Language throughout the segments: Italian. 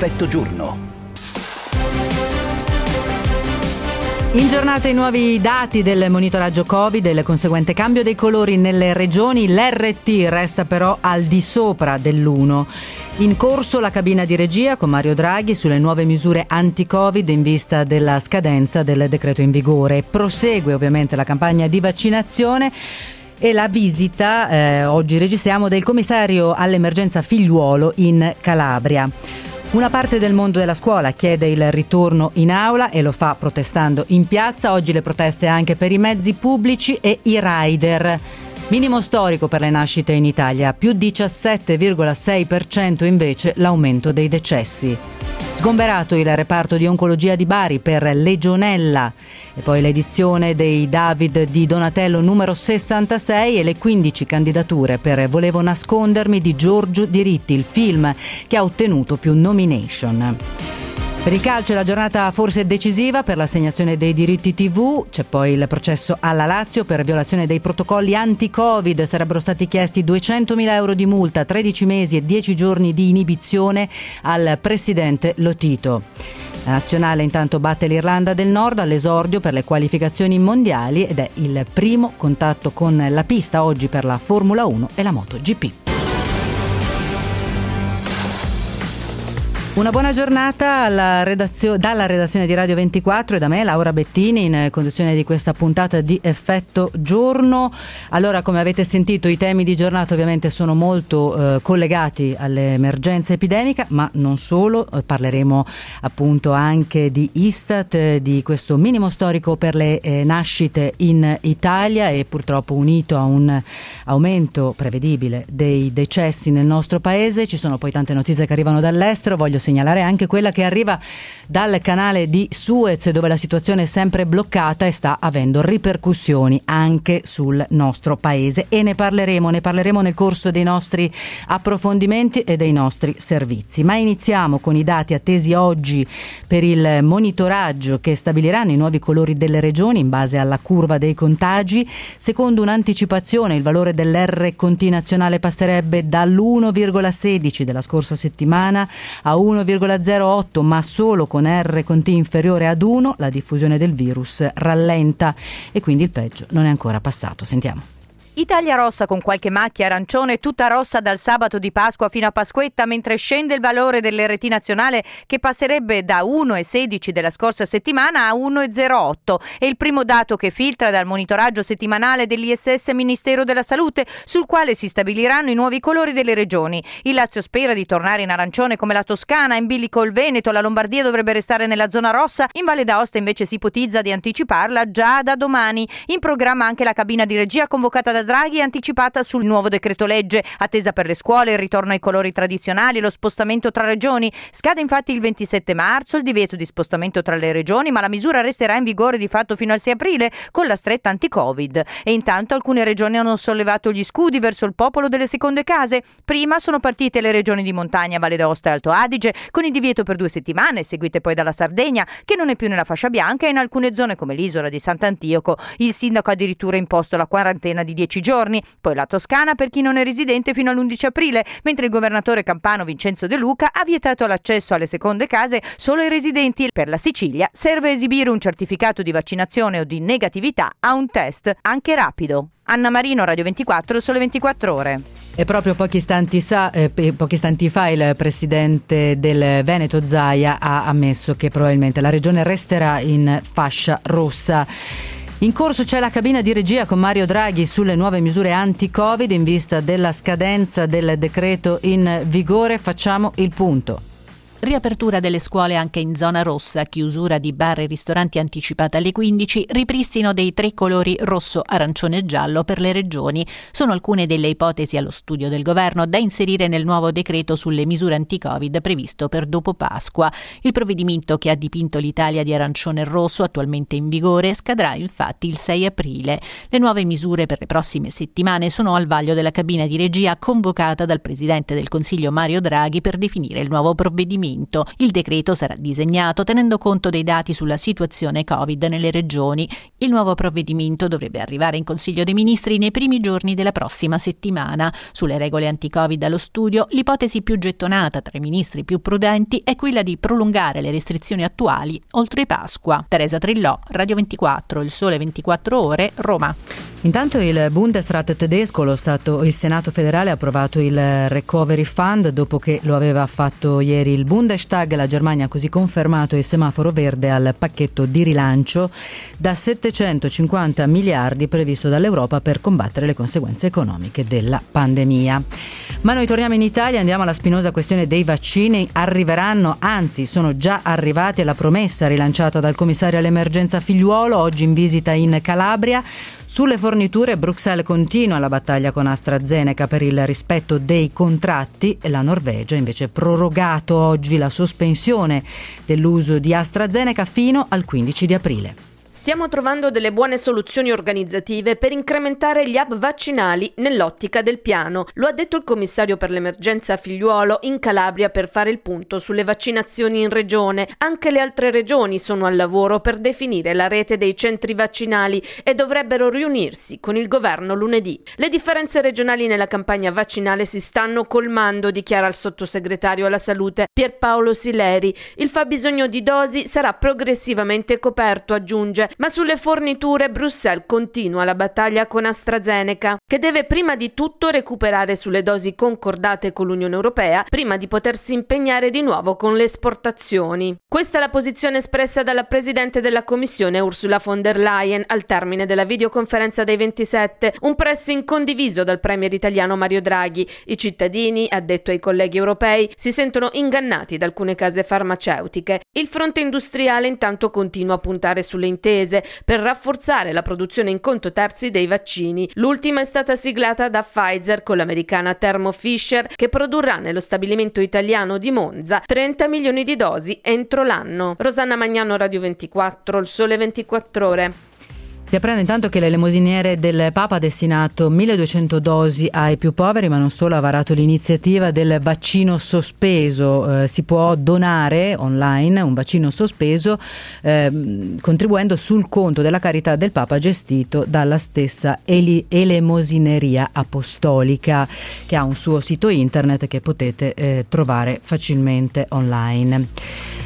Effetto giorno. In giornata i nuovi dati del monitoraggio Covid e il conseguente cambio dei colori nelle regioni, l'RT resta però al di sopra dell'1. In corso la cabina di regia con Mario Draghi sulle nuove misure anti-Covid in vista della scadenza del decreto in vigore. Prosegue ovviamente la campagna di vaccinazione e la visita, eh, oggi registriamo, del commissario all'emergenza figliuolo in Calabria. Una parte del mondo della scuola chiede il ritorno in aula e lo fa protestando in piazza. Oggi le proteste anche per i mezzi pubblici e i rider. Minimo storico per le nascite in Italia, più 17,6% invece l'aumento dei decessi. Sgomberato il reparto di oncologia di Bari per legionella e poi l'edizione dei David di Donatello numero 66 e le 15 candidature per Volevo nascondermi di Giorgio Diritti, il film che ha ottenuto più nomination. Per il calcio la giornata forse decisiva per l'assegnazione dei diritti TV, c'è poi il processo alla Lazio per violazione dei protocolli anti-Covid, sarebbero stati chiesti 200.000 euro di multa, 13 mesi e 10 giorni di inibizione al presidente Lotito. La nazionale intanto batte l'Irlanda del Nord all'esordio per le qualificazioni mondiali ed è il primo contatto con la pista oggi per la Formula 1 e la MotoGP. Una buona giornata redazio- dalla redazione di Radio 24 e da me Laura Bettini in conduzione di questa puntata di Effetto Giorno. Allora come avete sentito i temi di giornata ovviamente sono molto eh, collegati all'emergenza epidemica ma non solo, eh, parleremo appunto anche di Istat, eh, di questo minimo storico per le eh, nascite in Italia e purtroppo unito a un aumento prevedibile dei decessi nel nostro paese. Ci sono poi tante notizie che arrivano dall'estero, voglio segnalare anche quella che arriva dal canale di Suez dove la situazione è sempre bloccata e sta avendo ripercussioni anche sul nostro paese e ne parleremo, ne parleremo nel corso dei nostri approfondimenti e dei nostri servizi. Ma iniziamo con i dati attesi oggi per il monitoraggio che stabiliranno i nuovi colori delle regioni in base alla curva dei contagi. Secondo un'anticipazione il valore dell'R conti nazionale passerebbe dall'1,16 della scorsa settimana a 1 1,08 ma solo con R con T inferiore ad 1 la diffusione del virus rallenta e quindi il peggio non è ancora passato. Sentiamo. Italia rossa con qualche macchia arancione, tutta rossa dal sabato di Pasqua fino a Pasquetta, mentre scende il valore dell'RT nazionale che passerebbe da 1,16 della scorsa settimana a 1,08. È il primo dato che filtra dal monitoraggio settimanale dell'ISS Ministero della Salute, sul quale si stabiliranno i nuovi colori delle regioni. Il Lazio spera di tornare in arancione come la Toscana, in bilico il Veneto, la Lombardia dovrebbe restare nella zona rossa, in Valle d'Aosta invece si ipotizza di anticiparla già da domani. In programma anche la cabina di regia convocata da Draghi anticipata sul nuovo decreto legge, attesa per le scuole, il ritorno ai colori tradizionali, lo spostamento tra regioni. Scade infatti il 27 marzo il divieto di spostamento tra le regioni, ma la misura resterà in vigore di fatto fino al 6 aprile con la stretta anti-Covid. E intanto alcune regioni hanno sollevato gli scudi verso il popolo delle seconde case. Prima sono partite le regioni di montagna, Valle d'Aosta e Alto Adige, con il divieto per due settimane, seguite poi dalla Sardegna, che non è più nella fascia bianca, e in alcune zone come l'isola di Sant'Antioco il sindaco ha addirittura imposto la quarantena di 10 giorni, poi la Toscana per chi non è residente fino all'11 aprile, mentre il governatore campano Vincenzo De Luca ha vietato l'accesso alle seconde case solo ai residenti. Per la Sicilia serve esibire un certificato di vaccinazione o di negatività a un test, anche rapido. Anna Marino, Radio 24, sole 24 ore. E proprio pochi istanti, sa, eh, pochi istanti, fa il presidente del Veneto Zaia ha ammesso che probabilmente la regione resterà in fascia rossa. In corso c'è la cabina di regia con Mario Draghi sulle nuove misure anti-Covid in vista della scadenza del decreto in vigore. Facciamo il punto. Riapertura delle scuole anche in zona rossa, chiusura di bar e ristoranti anticipata alle 15, ripristino dei tre colori rosso, arancione e giallo per le regioni. Sono alcune delle ipotesi allo studio del governo da inserire nel nuovo decreto sulle misure anti-Covid previsto per dopo Pasqua. Il provvedimento che ha dipinto l'Italia di arancione e rosso, attualmente in vigore, scadrà infatti il 6 aprile. Le nuove misure per le prossime settimane sono al vaglio della cabina di regia convocata dal Presidente del Consiglio Mario Draghi per definire il nuovo provvedimento provvedimento. Il decreto sarà disegnato tenendo conto dei dati sulla situazione Covid nelle regioni. Il nuovo provvedimento dovrebbe arrivare in Consiglio dei Ministri nei primi giorni della prossima settimana. Sulle regole anti-Covid allo studio, l'ipotesi più gettonata tra i ministri più prudenti è quella di prolungare le restrizioni attuali oltre Pasqua. Teresa Trillò, Radio 24, Il Sole 24 Ore, Roma. Intanto il Bundesrat tedesco, lo Stato, il Senato federale ha approvato il Recovery Fund dopo che lo aveva fatto ieri il Bundestag. La Germania ha così confermato il semaforo verde al pacchetto di rilancio da 750 miliardi previsto dall'Europa per combattere le conseguenze economiche della pandemia. Ma noi torniamo in Italia, andiamo alla spinosa questione dei vaccini. Arriveranno, anzi sono già arrivati alla promessa rilanciata dal commissario all'emergenza Figliuolo, oggi in visita in Calabria. Sulle forniture Bruxelles continua la battaglia con AstraZeneca per il rispetto dei contratti e la Norvegia invece ha prorogato oggi la sospensione dell'uso di AstraZeneca fino al 15 di aprile. Stiamo trovando delle buone soluzioni organizzative per incrementare gli hub vaccinali nell'ottica del piano, lo ha detto il commissario per l'emergenza Figliuolo in Calabria per fare il punto sulle vaccinazioni in regione. Anche le altre regioni sono al lavoro per definire la rete dei centri vaccinali e dovrebbero riunirsi con il governo lunedì. Le differenze regionali nella campagna vaccinale si stanno colmando, dichiara il sottosegretario alla salute Pierpaolo Sileri. Il fabbisogno di dosi sarà progressivamente coperto, aggiunge, ma sulle forniture Bruxelles continua la battaglia con AstraZeneca, che deve prima di tutto recuperare sulle dosi concordate con l'Unione Europea prima di potersi impegnare di nuovo con le esportazioni. Questa è la posizione espressa dalla Presidente della Commissione Ursula von der Leyen al termine della videoconferenza dei 27, un pressing condiviso dal Premier italiano Mario Draghi. I cittadini, ha detto ai colleghi europei, si sentono ingannati da alcune case farmaceutiche. Il fronte industriale intanto continua a puntare sulle intese imprese per rafforzare la produzione in conto terzi dei vaccini. L'ultima è stata siglata da Pfizer con l'americana Thermo Fisher che produrrà nello stabilimento italiano di Monza 30 milioni di dosi entro l'anno. Rosanna Magnano Radio 24, il sole 24 ore. Si apprende intanto che l'elemosiniere del Papa ha destinato 1200 dosi ai più poveri, ma non solo, ha varato l'iniziativa del vaccino sospeso. Eh, si può donare online un vaccino sospeso eh, contribuendo sul conto della carità del Papa gestito dalla stessa Eli- Elemosineria Apostolica, che ha un suo sito internet che potete eh, trovare facilmente online.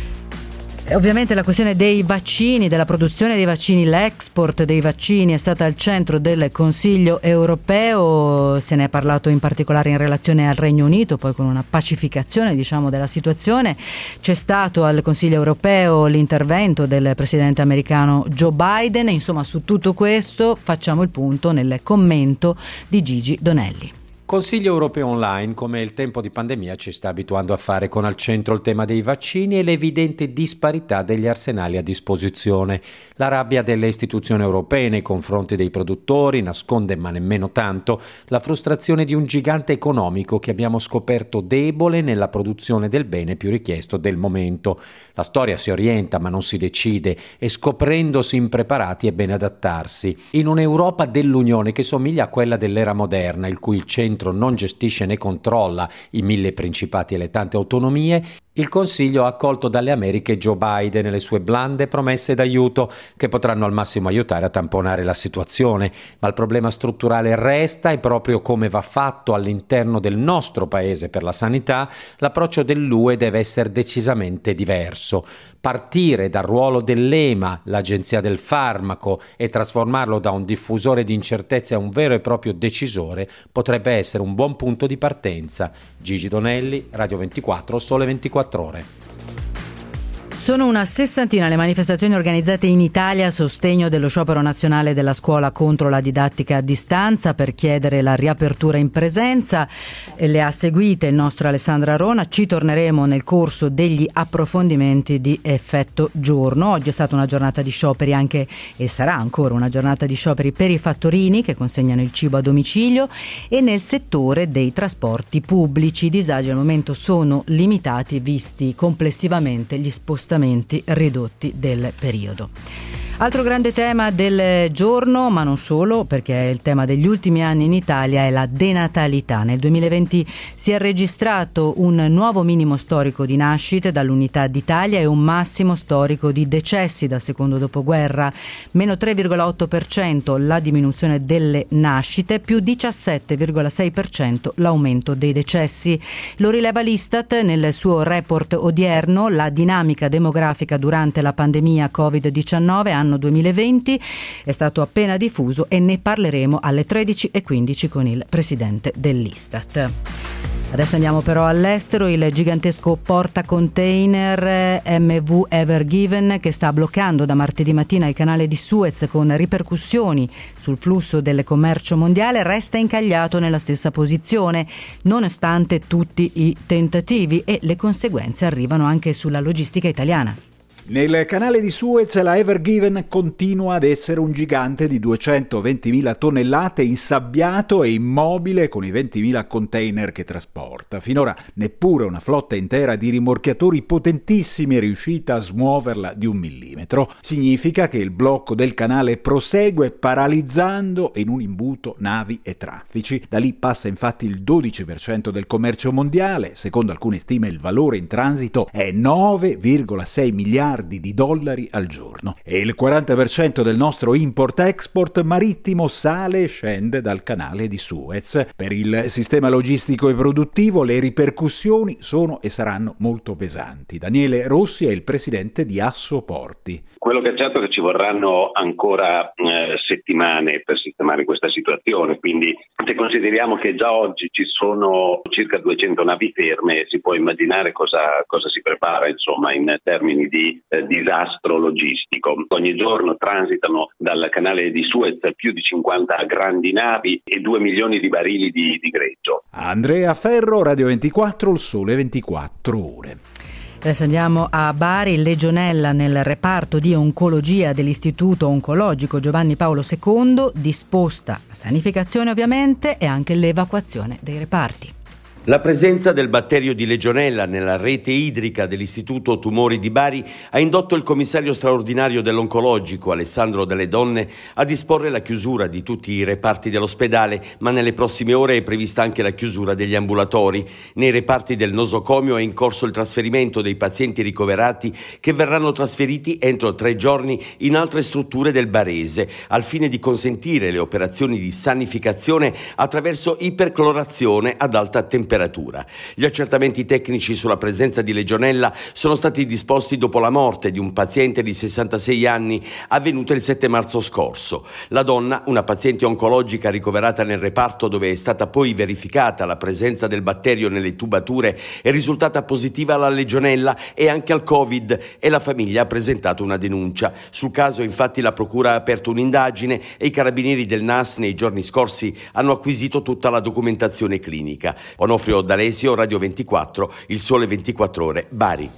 Ovviamente la questione dei vaccini, della produzione dei vaccini, l'export dei vaccini è stata al centro del Consiglio europeo, se ne è parlato in particolare in relazione al Regno Unito, poi con una pacificazione diciamo, della situazione. C'è stato al Consiglio europeo l'intervento del presidente americano Joe Biden, insomma su tutto questo facciamo il punto nel commento di Gigi Donelli. Consiglio europeo online, come il tempo di pandemia ci sta abituando a fare, con al centro il tema dei vaccini e l'evidente disparità degli arsenali a disposizione. La rabbia delle istituzioni europee nei confronti dei produttori nasconde, ma nemmeno tanto, la frustrazione di un gigante economico che abbiamo scoperto debole nella produzione del bene più richiesto del momento. La storia si orienta, ma non si decide, e scoprendosi impreparati è bene adattarsi. In un'Europa dell'Unione che somiglia a quella dell'era moderna, il cui il centro non gestisce né controlla i mille principati e le tante autonomie, il Consiglio ha accolto dalle Americhe Joe Biden e le sue blande promesse d'aiuto che potranno al massimo aiutare a tamponare la situazione, ma il problema strutturale resta e proprio come va fatto all'interno del nostro paese per la sanità, l'approccio dell'UE deve essere decisamente diverso. Partire dal ruolo dell'EMA, l'Agenzia del Farmaco, e trasformarlo da un diffusore di incertezze a un vero e proprio decisore potrebbe essere un buon punto di partenza. Gigi Donelli, Radio 24, Sole 24. 24 ore. Sono una sessantina le manifestazioni organizzate in Italia a sostegno dello sciopero nazionale della scuola contro la didattica a distanza per chiedere la riapertura in presenza. Le ha seguite il nostro Alessandra Rona. Ci torneremo nel corso degli approfondimenti di effetto giorno. Oggi è stata una giornata di scioperi anche e sarà ancora una giornata di scioperi per i fattorini che consegnano il cibo a domicilio e nel settore dei trasporti pubblici. I disagi al momento sono limitati visti complessivamente gli spostamenti ridotti del periodo. Altro grande tema del giorno, ma non solo, perché il tema degli ultimi anni in Italia è la denatalità. Nel 2020 si è registrato un nuovo minimo storico di nascite dall'unità d'Italia e un massimo storico di decessi dal secondo dopoguerra, meno 3,8% la diminuzione delle nascite, più 17,6% l'aumento dei decessi. Lo rileva l'Istat nel suo report odierno La dinamica demografica durante la pandemia Covid-19 anno anno 2020 è stato appena diffuso e ne parleremo alle 13.15 con il presidente dell'Istat. Adesso andiamo però all'estero, il gigantesco portacontainer MV Ever Given che sta bloccando da martedì mattina il canale di Suez con ripercussioni sul flusso del commercio mondiale resta incagliato nella stessa posizione nonostante tutti i tentativi e le conseguenze arrivano anche sulla logistica italiana. Nel canale di Suez la Ever Given continua ad essere un gigante di 220.000 tonnellate insabbiato e immobile con i 20.000 container che trasporta. Finora neppure una flotta intera di rimorchiatori potentissimi è riuscita a smuoverla di un millimetro. Significa che il blocco del canale prosegue paralizzando in un imbuto navi e traffici. Da lì passa infatti il 12% del commercio mondiale, secondo alcune stime il valore in transito è 9,6 miliardi miliardi di dollari al giorno e il 40% del nostro import-export marittimo sale e scende dal canale di Suez. Per il sistema logistico e produttivo le ripercussioni sono e saranno molto pesanti. Daniele Rossi è il presidente di Assoporti. Quello che è certo è che ci vorranno ancora eh, settimane per sistemare questa situazione, quindi se consideriamo che già oggi ci sono circa 200 navi ferme, si può immaginare cosa, cosa si prepara insomma, in termini di eh, disastro logistico. Ogni giorno transitano dal canale di Suez più di 50 grandi navi e 2 milioni di barili di, di greggio. Andrea Ferro, Radio 24, il sole 24 ore. Adesso andiamo a Bari, Legionella nel reparto di oncologia dell'Istituto Oncologico Giovanni Paolo II, disposta la sanificazione ovviamente e anche l'evacuazione dei reparti. La presenza del batterio di legionella nella rete idrica dell'Istituto Tumori di Bari ha indotto il commissario straordinario dell'oncologico Alessandro Delle Donne a disporre la chiusura di tutti i reparti dell'ospedale, ma nelle prossime ore è prevista anche la chiusura degli ambulatori. Nei reparti del nosocomio è in corso il trasferimento dei pazienti ricoverati che verranno trasferiti entro tre giorni in altre strutture del Barese, al fine di consentire le operazioni di sanificazione attraverso iperclorazione ad alta temperatura temperatura. Gli accertamenti tecnici sulla presenza di legionella sono stati disposti dopo la morte di un paziente di 66 anni avvenuta il 7 marzo scorso. La donna, una paziente oncologica ricoverata nel reparto dove è stata poi verificata la presenza del batterio nelle tubature, è risultata positiva alla legionella e anche al Covid e la famiglia ha presentato una denuncia. Sul caso infatti la procura ha aperto un'indagine e i carabinieri del NAS nei giorni scorsi hanno acquisito tutta la documentazione clinica. Onofre Onofrio D'Alesio, Radio 24, Il Sole 24 Ore, Bari.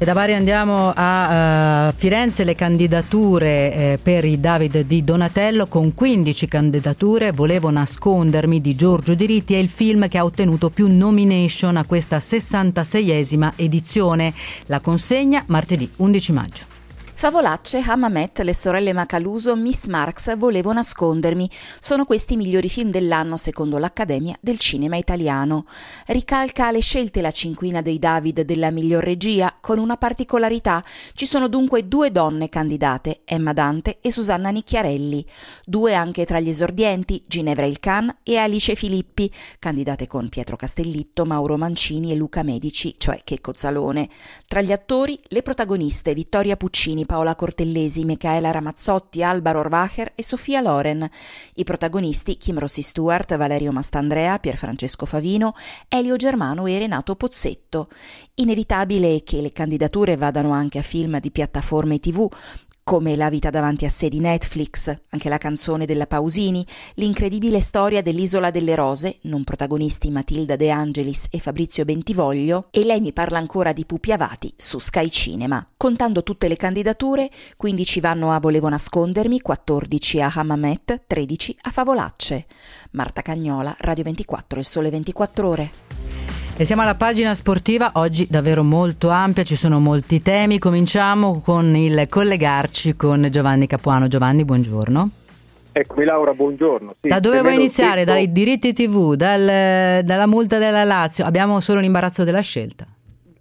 E da Bari andiamo a uh, Firenze, le candidature eh, per i David di Donatello con 15 candidature, Volevo nascondermi di Giorgio Diritti è il film che ha ottenuto più nomination a questa 66esima edizione. La consegna martedì 11 maggio. Favolacce, Hamamet, Le sorelle Macaluso, Miss Marx, Volevo nascondermi. Sono questi i migliori film dell'anno secondo l'Accademia del Cinema Italiano. Ricalca le scelte la cinquina dei David della miglior regia con una particolarità. Ci sono dunque due donne candidate, Emma Dante e Susanna Nicchiarelli. Due anche tra gli esordienti, Ginevra Ilcan e Alice Filippi, candidate con Pietro Castellitto, Mauro Mancini e Luca Medici, cioè Checco Zalone. Tra gli attori, le protagoniste Vittoria Puccini, Paola Cortellesi, Michaela Ramazzotti, Alba Rohrwacher e Sofia Loren. I protagonisti Kim Rossi Stewart, Valerio Mastandrea, Pierfrancesco Favino, Elio Germano e Renato Pozzetto. Inevitabile che le candidature vadano anche a film di piattaforme TV, come La vita davanti a sé di Netflix, anche la canzone della Pausini, l'incredibile storia dell'Isola delle Rose, non protagonisti Matilda De Angelis e Fabrizio Bentivoglio, e lei mi parla ancora di Pupi Avati su Sky Cinema. Contando tutte le candidature, 15 vanno a Volevo nascondermi, 14 a Hamamet, 13 a Favolacce. Marta Cagnola, Radio 24 e Sole 24 Ore. E siamo alla pagina sportiva, oggi davvero molto ampia, ci sono molti temi. Cominciamo con il collegarci con Giovanni Capuano. Giovanni, buongiorno. Eccomi Laura, buongiorno. Sì, da dove vuoi iniziare? Tempo... Dai diritti TV, dal, dalla multa della Lazio? Abbiamo solo l'imbarazzo della scelta.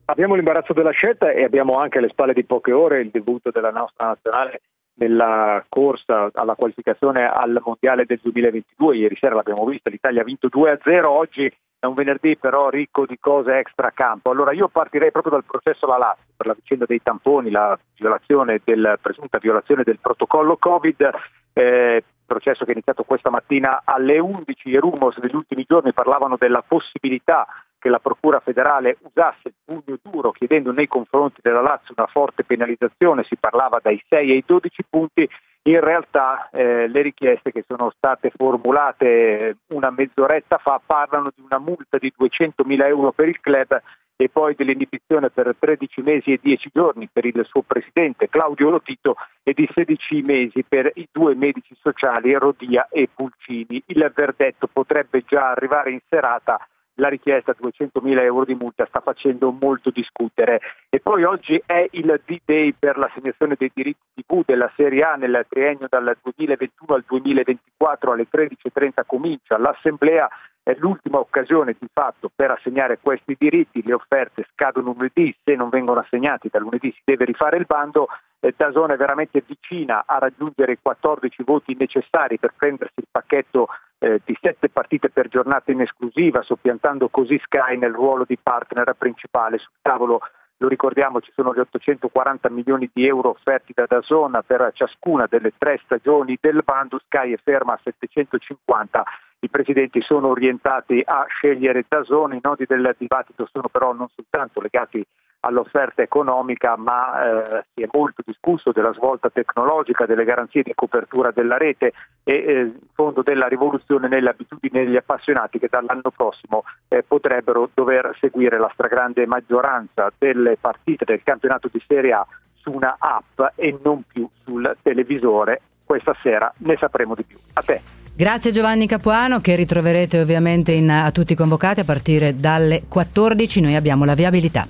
Abbiamo l'imbarazzo della scelta e abbiamo anche alle spalle di poche ore il debutto della nostra nazionale nella corsa alla qualificazione al Mondiale del 2022. Ieri sera l'abbiamo vista, l'Italia ha vinto 2-0, oggi è un venerdì però ricco di cose extra campo. Allora io partirei proprio dal processo alla Lazio per la vicenda dei tamponi, la violazione del, presunta violazione del protocollo Covid. Eh, processo che è iniziato questa mattina alle 11. I rumors degli ultimi giorni parlavano della possibilità che la Procura federale usasse il pugno duro chiedendo nei confronti della Lazio una forte penalizzazione, si parlava dai 6 ai 12 punti, in realtà eh, le richieste che sono state formulate una mezz'oretta fa parlano di una multa di 200 mila euro per il club e poi dell'inibizione per 13 mesi e 10 giorni per il suo presidente Claudio Lotito e di 16 mesi per i due medici sociali Rodia e Pulcini. Il verdetto potrebbe già arrivare in serata la richiesta 200.000 euro di multa sta facendo molto discutere. E poi oggi è il D-Day per l'assegnazione dei diritti TV della Serie A nel triennio dal 2021 al 2024 alle 13.30 comincia. L'Assemblea è l'ultima occasione di fatto per assegnare questi diritti, le offerte scadono lunedì, se non vengono assegnati da lunedì si deve rifare il bando, eh, Dazone è veramente vicina a raggiungere i 14 voti necessari per prendersi il pacchetto eh, di sette partite per giornata in esclusiva, soppiantando così Sky nel ruolo di partner principale sul tavolo. Lo ricordiamo, ci sono gli 840 milioni di euro offerti da Dazona per ciascuna delle tre stagioni del bando, Sky è ferma a 750 i presidenti sono orientati a scegliere Dazone, i nodi del dibattito sono però non soltanto legati all'offerta economica, ma eh, si è molto discusso della svolta tecnologica, delle garanzie di copertura della rete e eh, in fondo della rivoluzione nelle abitudini degli appassionati che dall'anno prossimo eh, potrebbero dover seguire la stragrande maggioranza delle partite del campionato di Serie A su una app e non più sul televisore. Questa sera ne sapremo di più. A te. Grazie Giovanni Capuano che ritroverete ovviamente in, a tutti i convocati a partire dalle 14. Noi abbiamo la viabilità.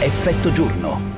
Effetto giorno.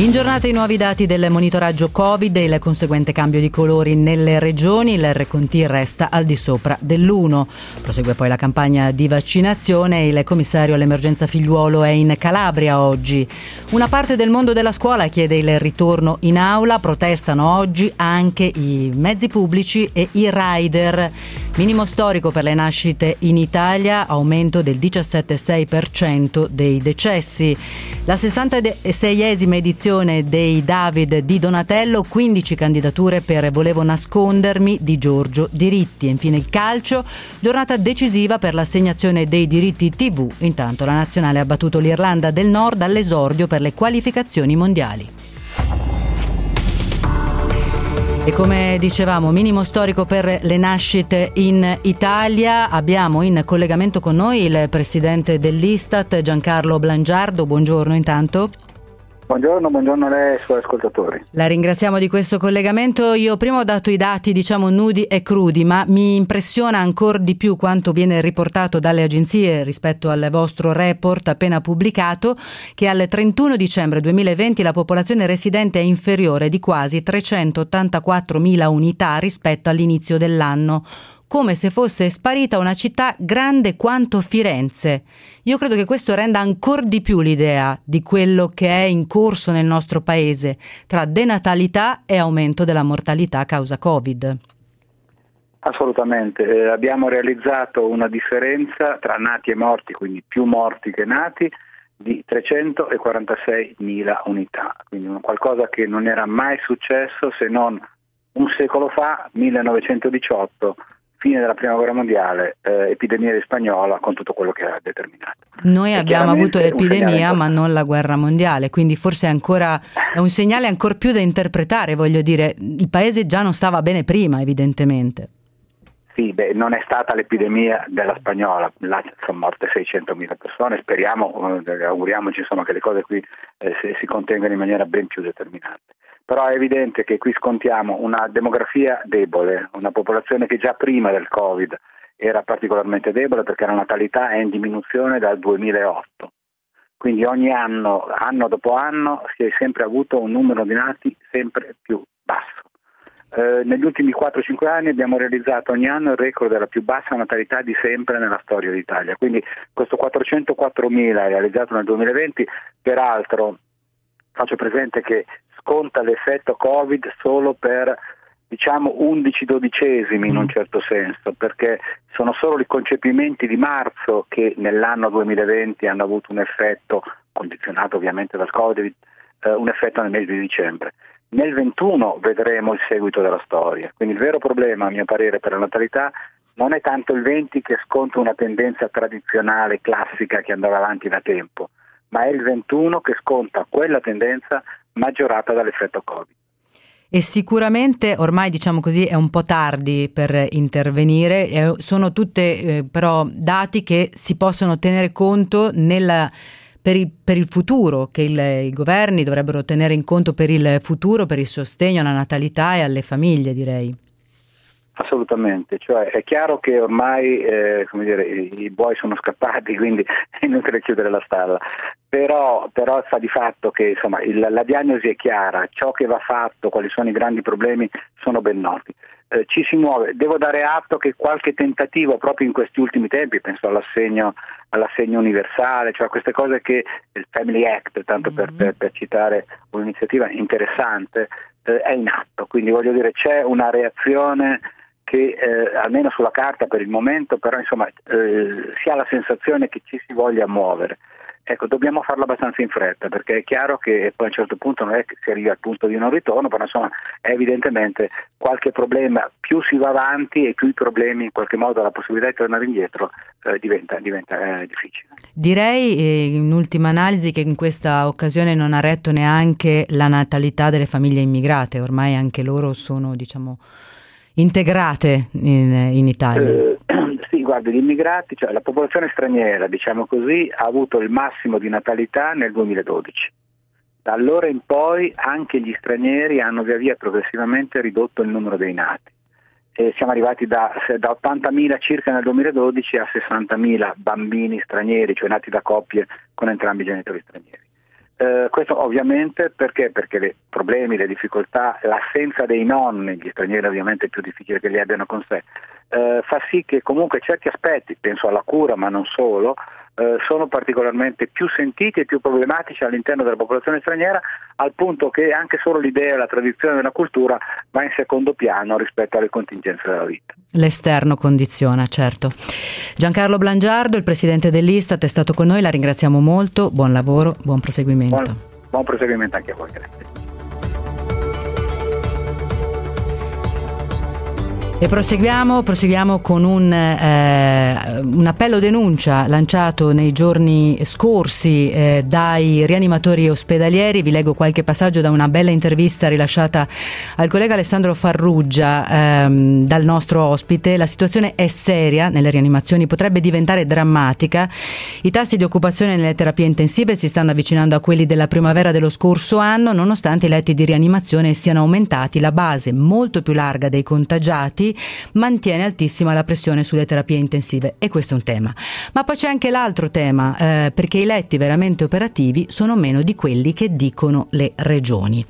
In giornata i nuovi dati del monitoraggio Covid e il conseguente cambio di colori nelle regioni, l'RCT resta al di sopra dell'1. Prosegue poi la campagna di vaccinazione e il commissario all'emergenza figliuolo è in Calabria oggi. Una parte del mondo della scuola chiede il ritorno in aula, protestano oggi anche i mezzi pubblici e i rider. Minimo storico per le nascite in Italia, aumento del 17,6% dei decessi. La 66esima edizione dei David di Donatello, 15 candidature per Volevo nascondermi di Giorgio Diritti. E infine il calcio, giornata decisiva per l'assegnazione dei diritti TV. Intanto la nazionale ha battuto l'Irlanda del Nord all'esordio per le qualificazioni mondiali. E come dicevamo, minimo storico per le nascite in Italia. Abbiamo in collegamento con noi il presidente dell'Istat, Giancarlo Blangiardo. Buongiorno intanto. Buongiorno, buongiorno a lei e ai suoi ascoltatori. La ringraziamo di questo collegamento. Io prima ho dato i dati, diciamo, nudi e crudi, ma mi impressiona ancora di più quanto viene riportato dalle agenzie rispetto al vostro report appena pubblicato, che al 31 dicembre 2020 la popolazione residente è inferiore di quasi 384.000 unità rispetto all'inizio dell'anno come se fosse sparita una città grande quanto Firenze. Io credo che questo renda ancora di più l'idea di quello che è in corso nel nostro paese tra denatalità e aumento della mortalità a causa Covid. Assolutamente, eh, abbiamo realizzato una differenza tra nati e morti, quindi più morti che nati, di 346.000 unità, quindi qualcosa che non era mai successo se non un secolo fa, 1918, fine della prima guerra mondiale, eh, epidemia di spagnola con tutto quello che ha determinato. Noi abbiamo avuto l'epidemia ma non la guerra mondiale, quindi forse è ancora è un segnale ancora più da interpretare, voglio dire, il paese già non stava bene prima evidentemente. Sì, beh, non è stata l'epidemia della spagnola, là sono morte 600.000 persone, speriamo, eh, auguriamoci insomma, che le cose qui eh, si, si contengano in maniera ben più determinante. Però è evidente che qui scontiamo una demografia debole, una popolazione che già prima del Covid era particolarmente debole perché la natalità è in diminuzione dal 2008. Quindi ogni anno, anno dopo anno, si è sempre avuto un numero di nati sempre più basso. Eh, negli ultimi 4-5 anni abbiamo realizzato ogni anno il record della più bassa natalità di sempre nella storia d'Italia. Quindi questo 404.000 realizzato nel 2020, peraltro faccio presente che sconta l'effetto Covid solo per diciamo 11 dodicesimi in un mm. certo senso, perché sono solo i concepimenti di marzo che nell'anno 2020 hanno avuto un effetto, condizionato ovviamente dal Covid, eh, un effetto nel mese di dicembre. Nel 21 vedremo il seguito della storia, quindi il vero problema a mio parere per la natalità non è tanto il 20 che sconta una tendenza tradizionale, classica che andava avanti da tempo, ma è il 21 che sconta quella tendenza maggiorata dall'effetto Covid. E sicuramente ormai diciamo così è un po' tardi per intervenire, sono tutte eh, però dati che si possono tenere conto nella, per, il, per, il, futuro, che il, i governi dovrebbero tenere in conto per il futuro, per il sostegno alla natalità e alle famiglie direi. Assolutamente, cioè è chiaro che ormai eh, dire, i, buoi sono scappati, quindi è inutile chiudere la stalla, però, però sta di fatto che insomma, il, la diagnosi è chiara, ciò che va fatto, quali sono i grandi problemi sono ben noti. Eh, ci si muove, devo dare atto che qualche tentativo proprio in questi ultimi tempi, penso all'assegno, all'assegno universale, cioè queste cose che il Family Act, tanto per, per, per citare un'iniziativa interessante, eh, è in atto, quindi voglio dire c'è una reazione che eh, almeno sulla carta per il momento, però insomma eh, si ha la sensazione che ci si voglia muovere. Ecco, dobbiamo farlo abbastanza in fretta perché è chiaro che poi a un certo punto non è che si arriva al punto di non ritorno, però insomma è evidentemente qualche problema, più si va avanti e più i problemi in qualche modo la possibilità di tornare indietro eh, diventa, diventa eh, difficile. Direi eh, in ultima analisi che in questa occasione non ha retto neanche la natalità delle famiglie immigrate, ormai anche loro sono diciamo integrate in, in Italia? Eh, sì, guardi, gli immigrati, cioè la popolazione straniera, diciamo così, ha avuto il massimo di natalità nel 2012. Da allora in poi anche gli stranieri hanno via via progressivamente ridotto il numero dei nati. E siamo arrivati da, da 80.000 circa nel 2012 a 60.000 bambini stranieri, cioè nati da coppie con entrambi i genitori stranieri. Eh, questo ovviamente perché? Perché i problemi, le difficoltà, l'assenza dei nonni, gli stranieri ovviamente è più difficile che li abbiano con sé, eh, fa sì che comunque certi aspetti, penso alla cura ma non solo, eh, sono particolarmente più sentiti e più problematici all'interno della popolazione straniera, al punto che anche solo l'idea, la tradizione della cultura va in secondo piano rispetto alle contingenze della vita. L'esterno condiziona, certo. Giancarlo Blangiardo, il presidente dell'Istat, è stato con noi, la ringraziamo molto, buon lavoro, buon proseguimento. Buon, buon proseguimento anche a voi, grazie. E proseguiamo, proseguiamo con un, eh, un, appello denuncia lanciato nei giorni scorsi eh, dai rianimatori ospedalieri. Vi leggo qualche passaggio da una bella intervista rilasciata al collega Alessandro Farrugia ehm, dal nostro ospite. La situazione è seria nelle rianimazioni, potrebbe diventare drammatica. I tassi di occupazione nelle terapie intensive si stanno avvicinando a quelli della primavera dello scorso anno, nonostante i letti di rianimazione siano aumentati. La base molto più larga dei contagiati mantiene altissima la pressione sulle terapie intensive e questo è un tema. Ma poi c'è anche l'altro tema, eh, perché i letti veramente operativi sono meno di quelli che dicono le regioni.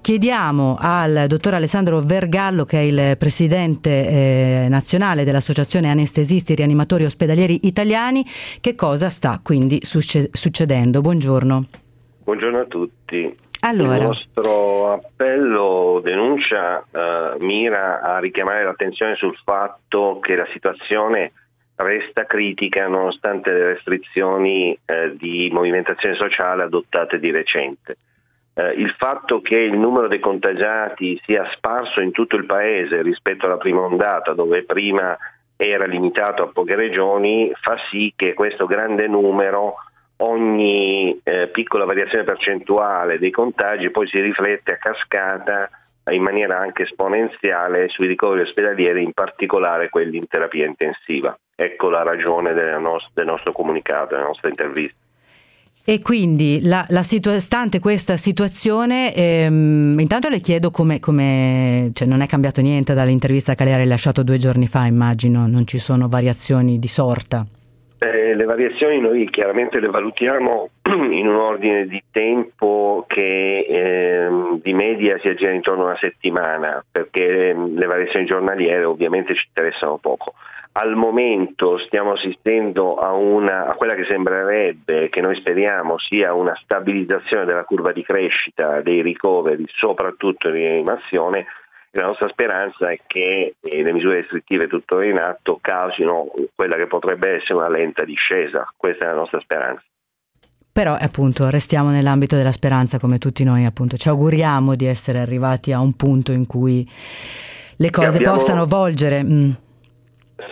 Chiediamo al dottor Alessandro Vergallo, che è il presidente eh, nazionale dell'Associazione Anestesisti e Rianimatori Ospedalieri Italiani, che cosa sta quindi succedendo. Buongiorno. Buongiorno a tutti. Allora. Il nostro appello denuncia eh, mira a richiamare l'attenzione sul fatto che la situazione resta critica nonostante le restrizioni eh, di movimentazione sociale adottate di recente. Eh, il fatto che il numero dei contagiati sia sparso in tutto il paese rispetto alla prima ondata, dove prima era limitato a poche regioni, fa sì che questo grande numero ogni eh, piccola variazione percentuale dei contagi poi si riflette a cascata in maniera anche esponenziale sui ricoveri ospedalieri, in particolare quelli in terapia intensiva. Ecco la ragione del nostro, del nostro comunicato, della nostra intervista. E quindi, la, la situa- stante questa situazione, ehm, intanto le chiedo come, come cioè non è cambiato niente dall'intervista che lei ha rilasciato due giorni fa, immagino, non ci sono variazioni di sorta. Eh, le variazioni noi chiaramente le valutiamo in un ordine di tempo che eh, di media si aggira intorno a una settimana, perché ehm, le variazioni giornaliere ovviamente ci interessano poco al momento stiamo assistendo a, una, a, quella che sembrerebbe, che noi speriamo sia una stabilizzazione della curva di crescita dei ricoveri, soprattutto in rianimazione. La nostra speranza è che eh, le misure restrittive tuttora in atto causino quella che potrebbe essere una lenta discesa. Questa è la nostra speranza. Però appunto restiamo nell'ambito della speranza come tutti noi appunto ci auguriamo di essere arrivati a un punto in cui le cose abbiamo... possano volgere. Mm.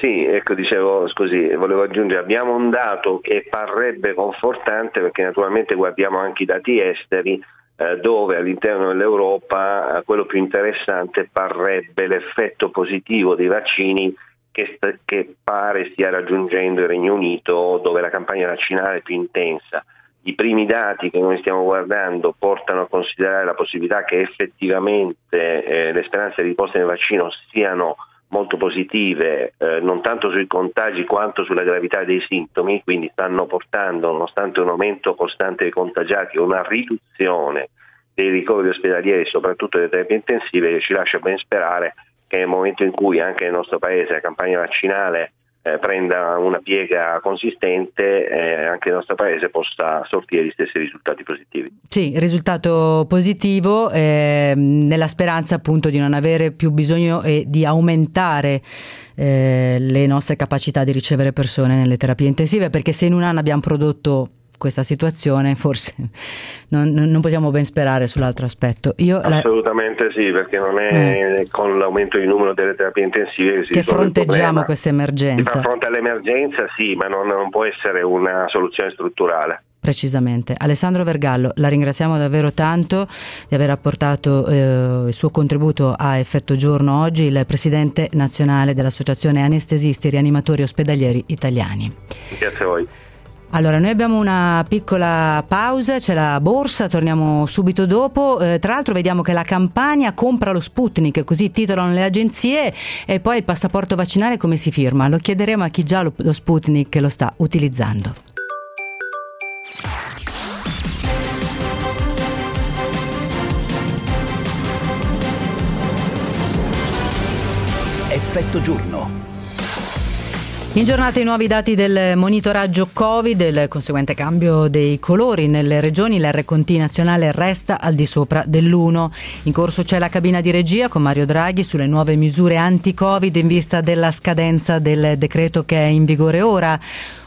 Sì, ecco, dicevo, scusi, volevo aggiungere, abbiamo un dato che parrebbe confortante perché naturalmente guardiamo anche i dati esteri eh, dove all'interno dell'Europa eh, quello più interessante parrebbe l'effetto positivo dei vaccini che, che pare stia raggiungendo il Regno Unito dove la campagna vaccinale è più intensa. I primi dati che noi stiamo guardando portano a considerare la possibilità che effettivamente eh, le speranze riposte nel vaccino siano molto positive eh, non tanto sui contagi quanto sulla gravità dei sintomi, quindi stanno portando, nonostante un aumento costante dei contagiati, una riduzione dei ricoveri ospedalieri, soprattutto delle terapie intensive, che ci lascia ben sperare che nel momento in cui anche nel nostro Paese la campagna vaccinale eh, prenda una piega consistente, eh, anche il nostro Paese possa sortire gli stessi risultati positivi. Sì, risultato positivo eh, nella speranza appunto di non avere più bisogno e di aumentare eh, le nostre capacità di ricevere persone nelle terapie intensive, perché se in un anno abbiamo prodotto questa situazione, forse non, non, possiamo ben sperare sull'altro aspetto. Io Assolutamente la... sì, perché non è eh. con l'aumento di numero delle terapie intensive che, che fronteggiamo questa emergenza. Di fronte all'emergenza sì, ma non, non può essere una soluzione strutturale precisamente. Alessandro Vergallo, la ringraziamo davvero tanto di aver apportato eh, il suo contributo a Effetto Giorno oggi, il presidente nazionale dell'Associazione Anestesisti e Rianimatori Ospedalieri Italiani. Grazie a voi. Allora, noi abbiamo una piccola pausa, c'è la borsa, torniamo subito dopo. Eh, tra l'altro vediamo che la campagna compra lo Sputnik, così titolano le agenzie, e poi il passaporto vaccinale come si firma? Lo chiederemo a chi già lo, lo Sputnik lo sta utilizzando. Effetto giorno. In giornata i nuovi dati del monitoraggio Covid e il conseguente cambio dei colori nelle regioni, l'R nazionale resta al di sopra dell'1. In corso c'è la cabina di regia con Mario Draghi sulle nuove misure anti-Covid in vista della scadenza del decreto che è in vigore ora.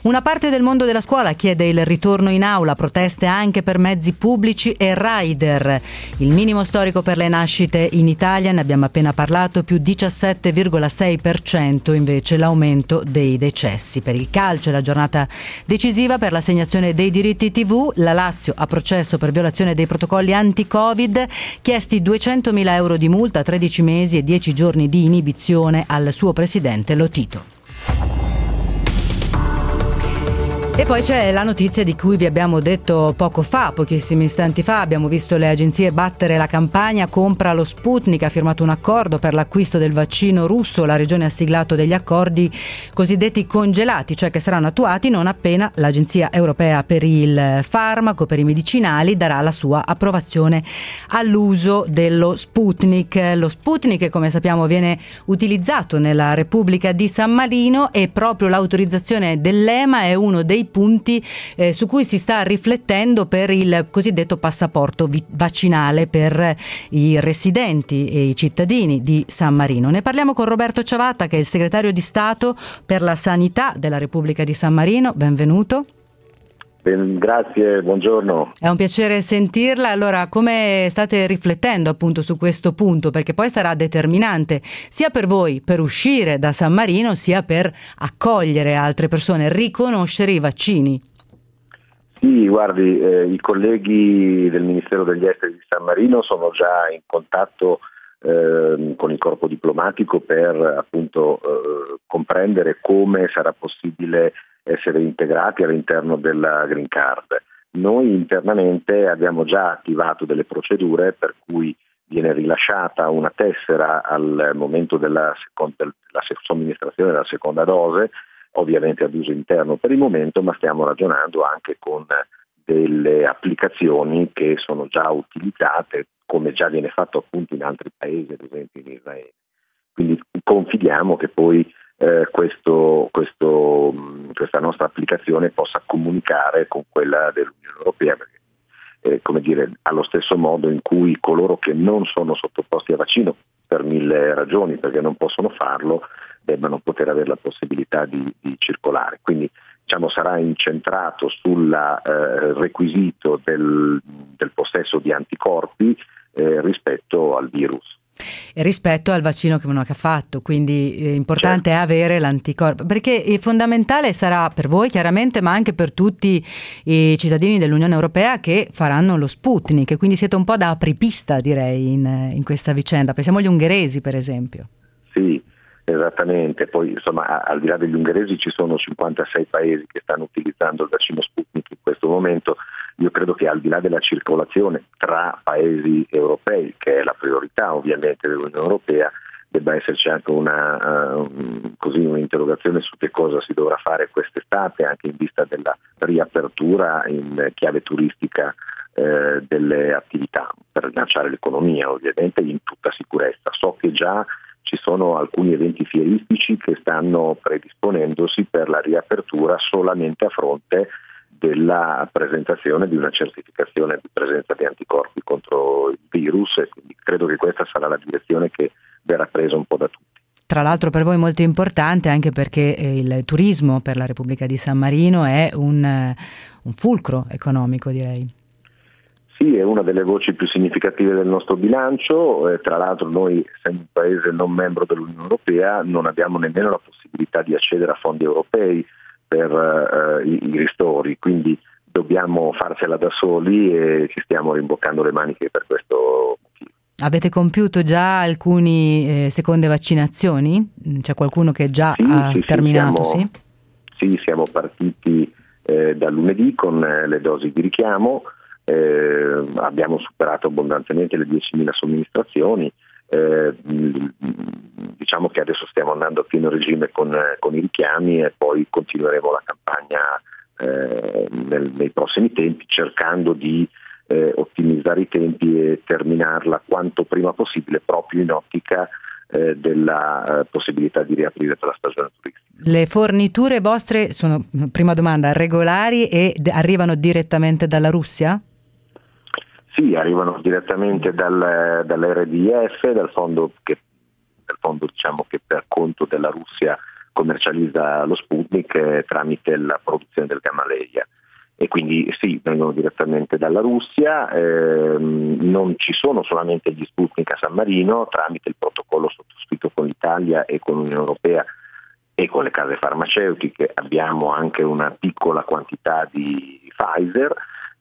Una parte del mondo della scuola chiede il ritorno in aula, proteste anche per mezzi pubblici e rider. Il minimo storico per le nascite in Italia, ne abbiamo appena parlato, più 17,6% invece l'aumento dei decessi. Per il calcio la giornata decisiva per l'assegnazione dei diritti TV. La Lazio ha processo per violazione dei protocolli anti-Covid, chiesti 200.000 euro di multa, 13 mesi e 10 giorni di inibizione al suo presidente Lotito. E poi c'è la notizia di cui vi abbiamo detto poco fa, pochissimi istanti fa, abbiamo visto le agenzie battere la campagna compra lo Sputnik, ha firmato un accordo per l'acquisto del vaccino russo, la regione ha siglato degli accordi cosiddetti congelati, cioè che saranno attuati non appena l'Agenzia europea per il farmaco, per i medicinali, darà la sua approvazione all'uso dello Sputnik. Lo Sputnik, come sappiamo, viene utilizzato nella Repubblica di San Marino e proprio l'autorizzazione dell'EMA è uno dei punti eh, su cui si sta riflettendo per il cosiddetto passaporto vi- vaccinale per i residenti e i cittadini di San Marino. Ne parliamo con Roberto Ciavatta che è il segretario di Stato per la sanità della Repubblica di San Marino. Benvenuto. Grazie, buongiorno. È un piacere sentirla. Allora, come state riflettendo appunto su questo punto? Perché poi sarà determinante sia per voi per uscire da San Marino, sia per accogliere altre persone, riconoscere i vaccini. Sì, guardi, eh, i colleghi del Ministero degli Esteri di San Marino sono già in contatto eh, con il corpo diplomatico per appunto eh, comprendere come sarà possibile essere integrati all'interno della Green Card. noi internamente abbiamo già attivato delle procedure per cui viene rilasciata una tessera al momento della, seconda, somministrazione della seconda dose, ovviamente ad uso interno per il momento, ma stiamo ragionando anche con delle applicazioni che sono già utilizzate, come già viene fatto appunto in altri paesi, ad esempio in Israele. Quindi confidiamo che poi eh, questo, questo, questa nostra applicazione possa comunicare con quella dell'Unione Europea, perché eh, come dire, allo stesso modo in cui coloro che non sono sottoposti a vaccino per mille ragioni, perché non possono farlo, debbano poter avere la possibilità di, di circolare. Quindi diciamo, sarà incentrato sul eh, requisito del, del, possesso di anticorpi eh, rispetto al virus rispetto al vaccino che uno ha fatto, quindi è eh, importante certo. avere l'anticorpo, perché è fondamentale sarà per voi chiaramente, ma anche per tutti i cittadini dell'Unione Europea che faranno lo Sputnik, quindi siete un po' da apripista direi in, in questa vicenda, pensiamo agli ungheresi per esempio. Sì, Esattamente, poi insomma al di là degli ungheresi ci sono 56 paesi che stanno utilizzando il vaccino Sputnik in questo momento, io credo che al di là della circolazione tra paesi europei, che è la priorità ovviamente dell'Unione Europea, debba esserci anche una, uh, così, un'interrogazione su che cosa si dovrà fare quest'estate anche in vista della riapertura in chiave turistica eh, delle attività per rilanciare l'economia ovviamente in tutta sicurezza. So che già ci sono alcuni eventi fieristici che stanno predisponendosi per la riapertura solamente a fronte della presentazione di una certificazione di presenza di anticorpi contro il virus e quindi credo che questa sarà la direzione che verrà presa un po' da tutti. Tra l'altro per voi molto importante anche perché eh, il turismo per la Repubblica di San Marino è un, un fulcro economico direi. Sì, è una delle voci più significative del nostro bilancio, eh, tra l'altro noi essendo un paese non membro dell'Unione Europea non abbiamo nemmeno la possibilità di accedere a fondi europei per eh, i, i ristori, quindi dobbiamo farcela da soli e ci stiamo rimboccando le maniche per questo motivo. Avete compiuto già alcune eh, seconde vaccinazioni? C'è qualcuno che già sì, ha sì, terminato? Sì siamo, sì, siamo partiti eh, da lunedì con eh, le dosi di richiamo eh, abbiamo superato abbondantemente le 10.000 somministrazioni, eh, diciamo che adesso stiamo andando a pieno regime con, con i richiami e poi continueremo la campagna eh, nel, nei prossimi tempi cercando di eh, ottimizzare i tempi e terminarla quanto prima possibile proprio in ottica eh, della eh, possibilità di riaprire per la stagione turistica. Le forniture vostre sono, prima domanda, regolari e arrivano direttamente dalla Russia? Sì, arrivano direttamente dal, dall'RDF, dal fondo, che, dal fondo diciamo, che per conto della Russia commercializza lo Sputnik eh, tramite la produzione del Gamaleya. E quindi sì, vengono direttamente dalla Russia, ehm, non ci sono solamente gli Sputnik a San Marino, tramite il protocollo sottoscritto con l'Italia e con l'Unione Europea e con le case farmaceutiche abbiamo anche una piccola quantità di Pfizer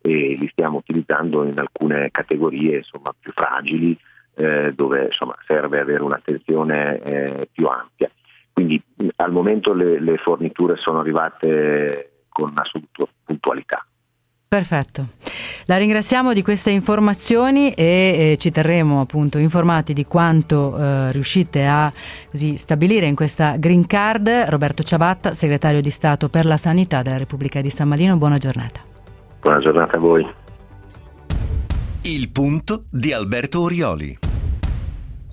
e li stiamo utilizzando in alcune categorie insomma, più fragili eh, dove insomma, serve avere un'attenzione eh, più ampia. Quindi al momento le, le forniture sono arrivate con assoluta puntualità. Perfetto. La ringraziamo di queste informazioni e eh, ci terremo appunto informati di quanto eh, riuscite a così, stabilire in questa Green Card. Roberto Ciabatta, segretario di Stato per la Sanità della Repubblica di San Marino, buona giornata. Buona giornata a voi. Il punto di Alberto Orioli.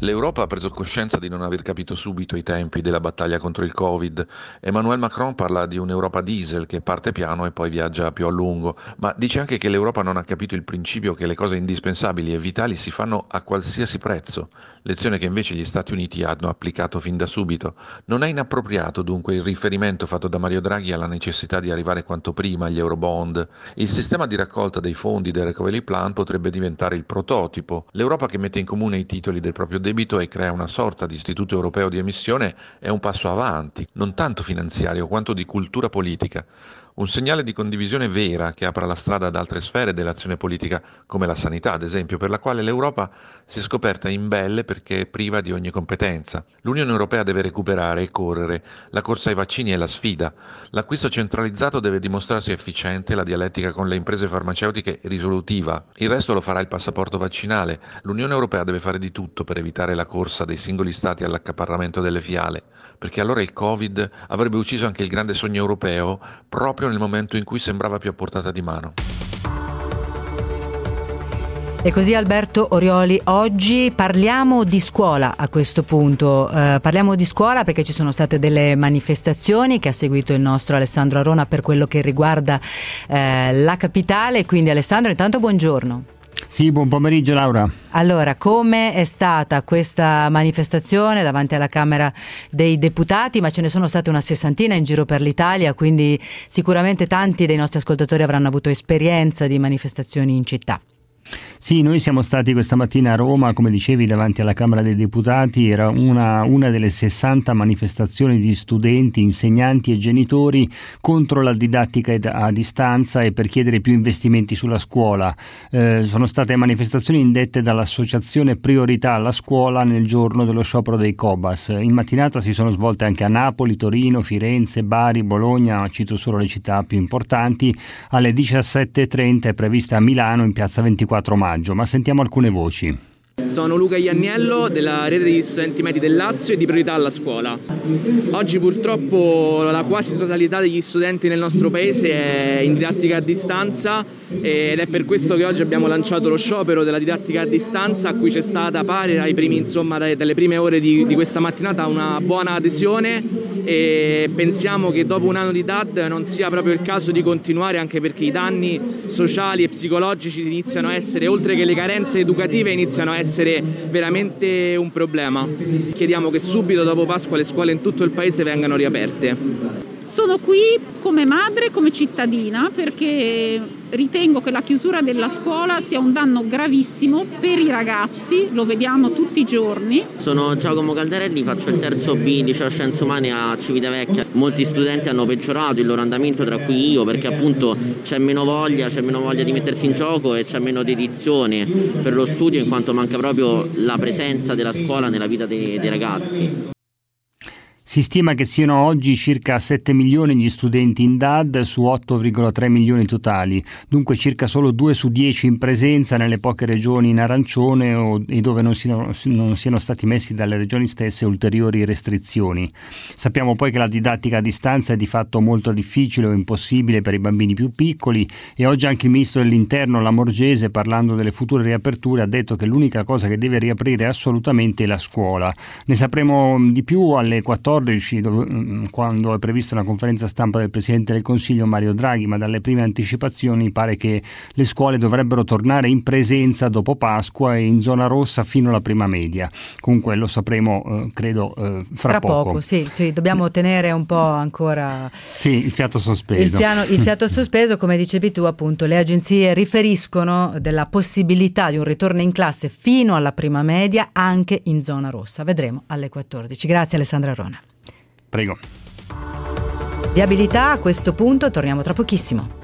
L'Europa ha preso coscienza di non aver capito subito i tempi della battaglia contro il Covid. Emmanuel Macron parla di un'Europa diesel che parte piano e poi viaggia più a lungo, ma dice anche che l'Europa non ha capito il principio che le cose indispensabili e vitali si fanno a qualsiasi prezzo, lezione che invece gli Stati Uniti hanno applicato fin da subito. Non è inappropriato dunque il riferimento fatto da Mario Draghi alla necessità di arrivare quanto prima agli Eurobond. Il sistema di raccolta dei fondi del Recovery Plan potrebbe diventare il prototipo. L'Europa che mette in comune i titoli del proprio debito e crea una sorta di istituto europeo di emissione è un passo avanti, non tanto finanziario quanto di cultura politica. Un segnale di condivisione vera che apra la strada ad altre sfere dell'azione politica come la sanità, ad esempio, per la quale l'Europa si è scoperta imbelle perché è priva di ogni competenza. L'Unione Europea deve recuperare e correre, la corsa ai vaccini è la sfida. L'acquisto centralizzato deve dimostrarsi efficiente, la dialettica con le imprese farmaceutiche risolutiva. Il resto lo farà il passaporto vaccinale. L'Unione Europea deve fare di tutto per evitare la corsa dei singoli stati all'accaparramento delle fiale, perché allora il Covid avrebbe ucciso anche il grande sogno europeo proprio proprio nel momento in cui sembrava più a portata di mano. E così Alberto Orioli, oggi parliamo di scuola a questo punto, eh, parliamo di scuola perché ci sono state delle manifestazioni che ha seguito il nostro Alessandro Arona per quello che riguarda eh, la capitale, quindi Alessandro intanto buongiorno. Sì, buon pomeriggio Laura. Allora, come è stata questa manifestazione davanti alla Camera dei Deputati? Ma ce ne sono state una sessantina in giro per l'Italia, quindi sicuramente tanti dei nostri ascoltatori avranno avuto esperienza di manifestazioni in città. Sì, noi siamo stati questa mattina a Roma, come dicevi, davanti alla Camera dei Deputati, era una, una, delle 60 manifestazioni di studenti, insegnanti e genitori contro la didattica a distanza e per chiedere più investimenti sulla scuola. Eh, sono state manifestazioni indette dall'Associazione Priorità alla Scuola nel giorno dello sciopero dei Cobas. In mattinata si sono svolte anche a Napoli, Torino, Firenze, Bari, Bologna, cito solo le città più importanti. Alle 17.30 è prevista a Milano in piazza 24 maggio maggio, ma sentiamo alcune voci. Sono Luca Ianniello della rete degli studenti medi del Lazio e di priorità alla scuola. Oggi purtroppo la quasi totalità degli studenti nel nostro paese è in didattica a distanza ed è per questo che oggi abbiamo lanciato lo sciopero della didattica a distanza a cui c'è stata pari primi, insomma, dalle prime ore di, di questa mattinata una buona adesione e pensiamo che dopo un anno di DAD non sia proprio il caso di continuare anche perché i danni sociali e psicologici iniziano a essere, oltre che le carenze educative, iniziano a essere essere veramente un problema. Chiediamo che subito dopo Pasqua le scuole in tutto il paese vengano riaperte. Sono qui come madre, come cittadina, perché ritengo che la chiusura della scuola sia un danno gravissimo per i ragazzi, lo vediamo tutti i giorni. Sono Giacomo Caldarelli, faccio il terzo B liceo Scienze Umane a Civitavecchia. Molti studenti hanno peggiorato il loro andamento, tra cui io, perché appunto c'è meno voglia, c'è meno voglia di mettersi in gioco e c'è meno dedizione per lo studio in quanto manca proprio la presenza della scuola nella vita dei, dei ragazzi. Si stima che siano oggi circa 7 milioni gli studenti in DAD su 8,3 milioni totali, dunque circa solo 2 su 10 in presenza nelle poche regioni in arancione o, e dove non siano, non siano stati messi dalle regioni stesse ulteriori restrizioni. Sappiamo poi che la didattica a distanza è di fatto molto difficile o impossibile per i bambini più piccoli e oggi anche il ministro dell'Interno Lamorgese parlando delle future riaperture ha detto che l'unica cosa che deve riaprire assolutamente è la scuola. Ne sapremo di più alle 14 14, dove, mm, quando è prevista una conferenza stampa del Presidente del Consiglio Mario Draghi, ma dalle prime anticipazioni pare che le scuole dovrebbero tornare in presenza dopo Pasqua e in zona rossa fino alla prima media. Comunque lo sapremo, eh, credo, eh, fra, fra poco. poco sì, sì, dobbiamo tenere un po' ancora... Sì, il fiato sospeso. Il, fiano, il fiato sospeso, come dicevi tu, appunto, le agenzie riferiscono della possibilità di un ritorno in classe fino alla prima media anche in zona rossa. Vedremo alle 14. Grazie Alessandra Rona. Prego. Viabilità a questo punto torniamo tra pochissimo.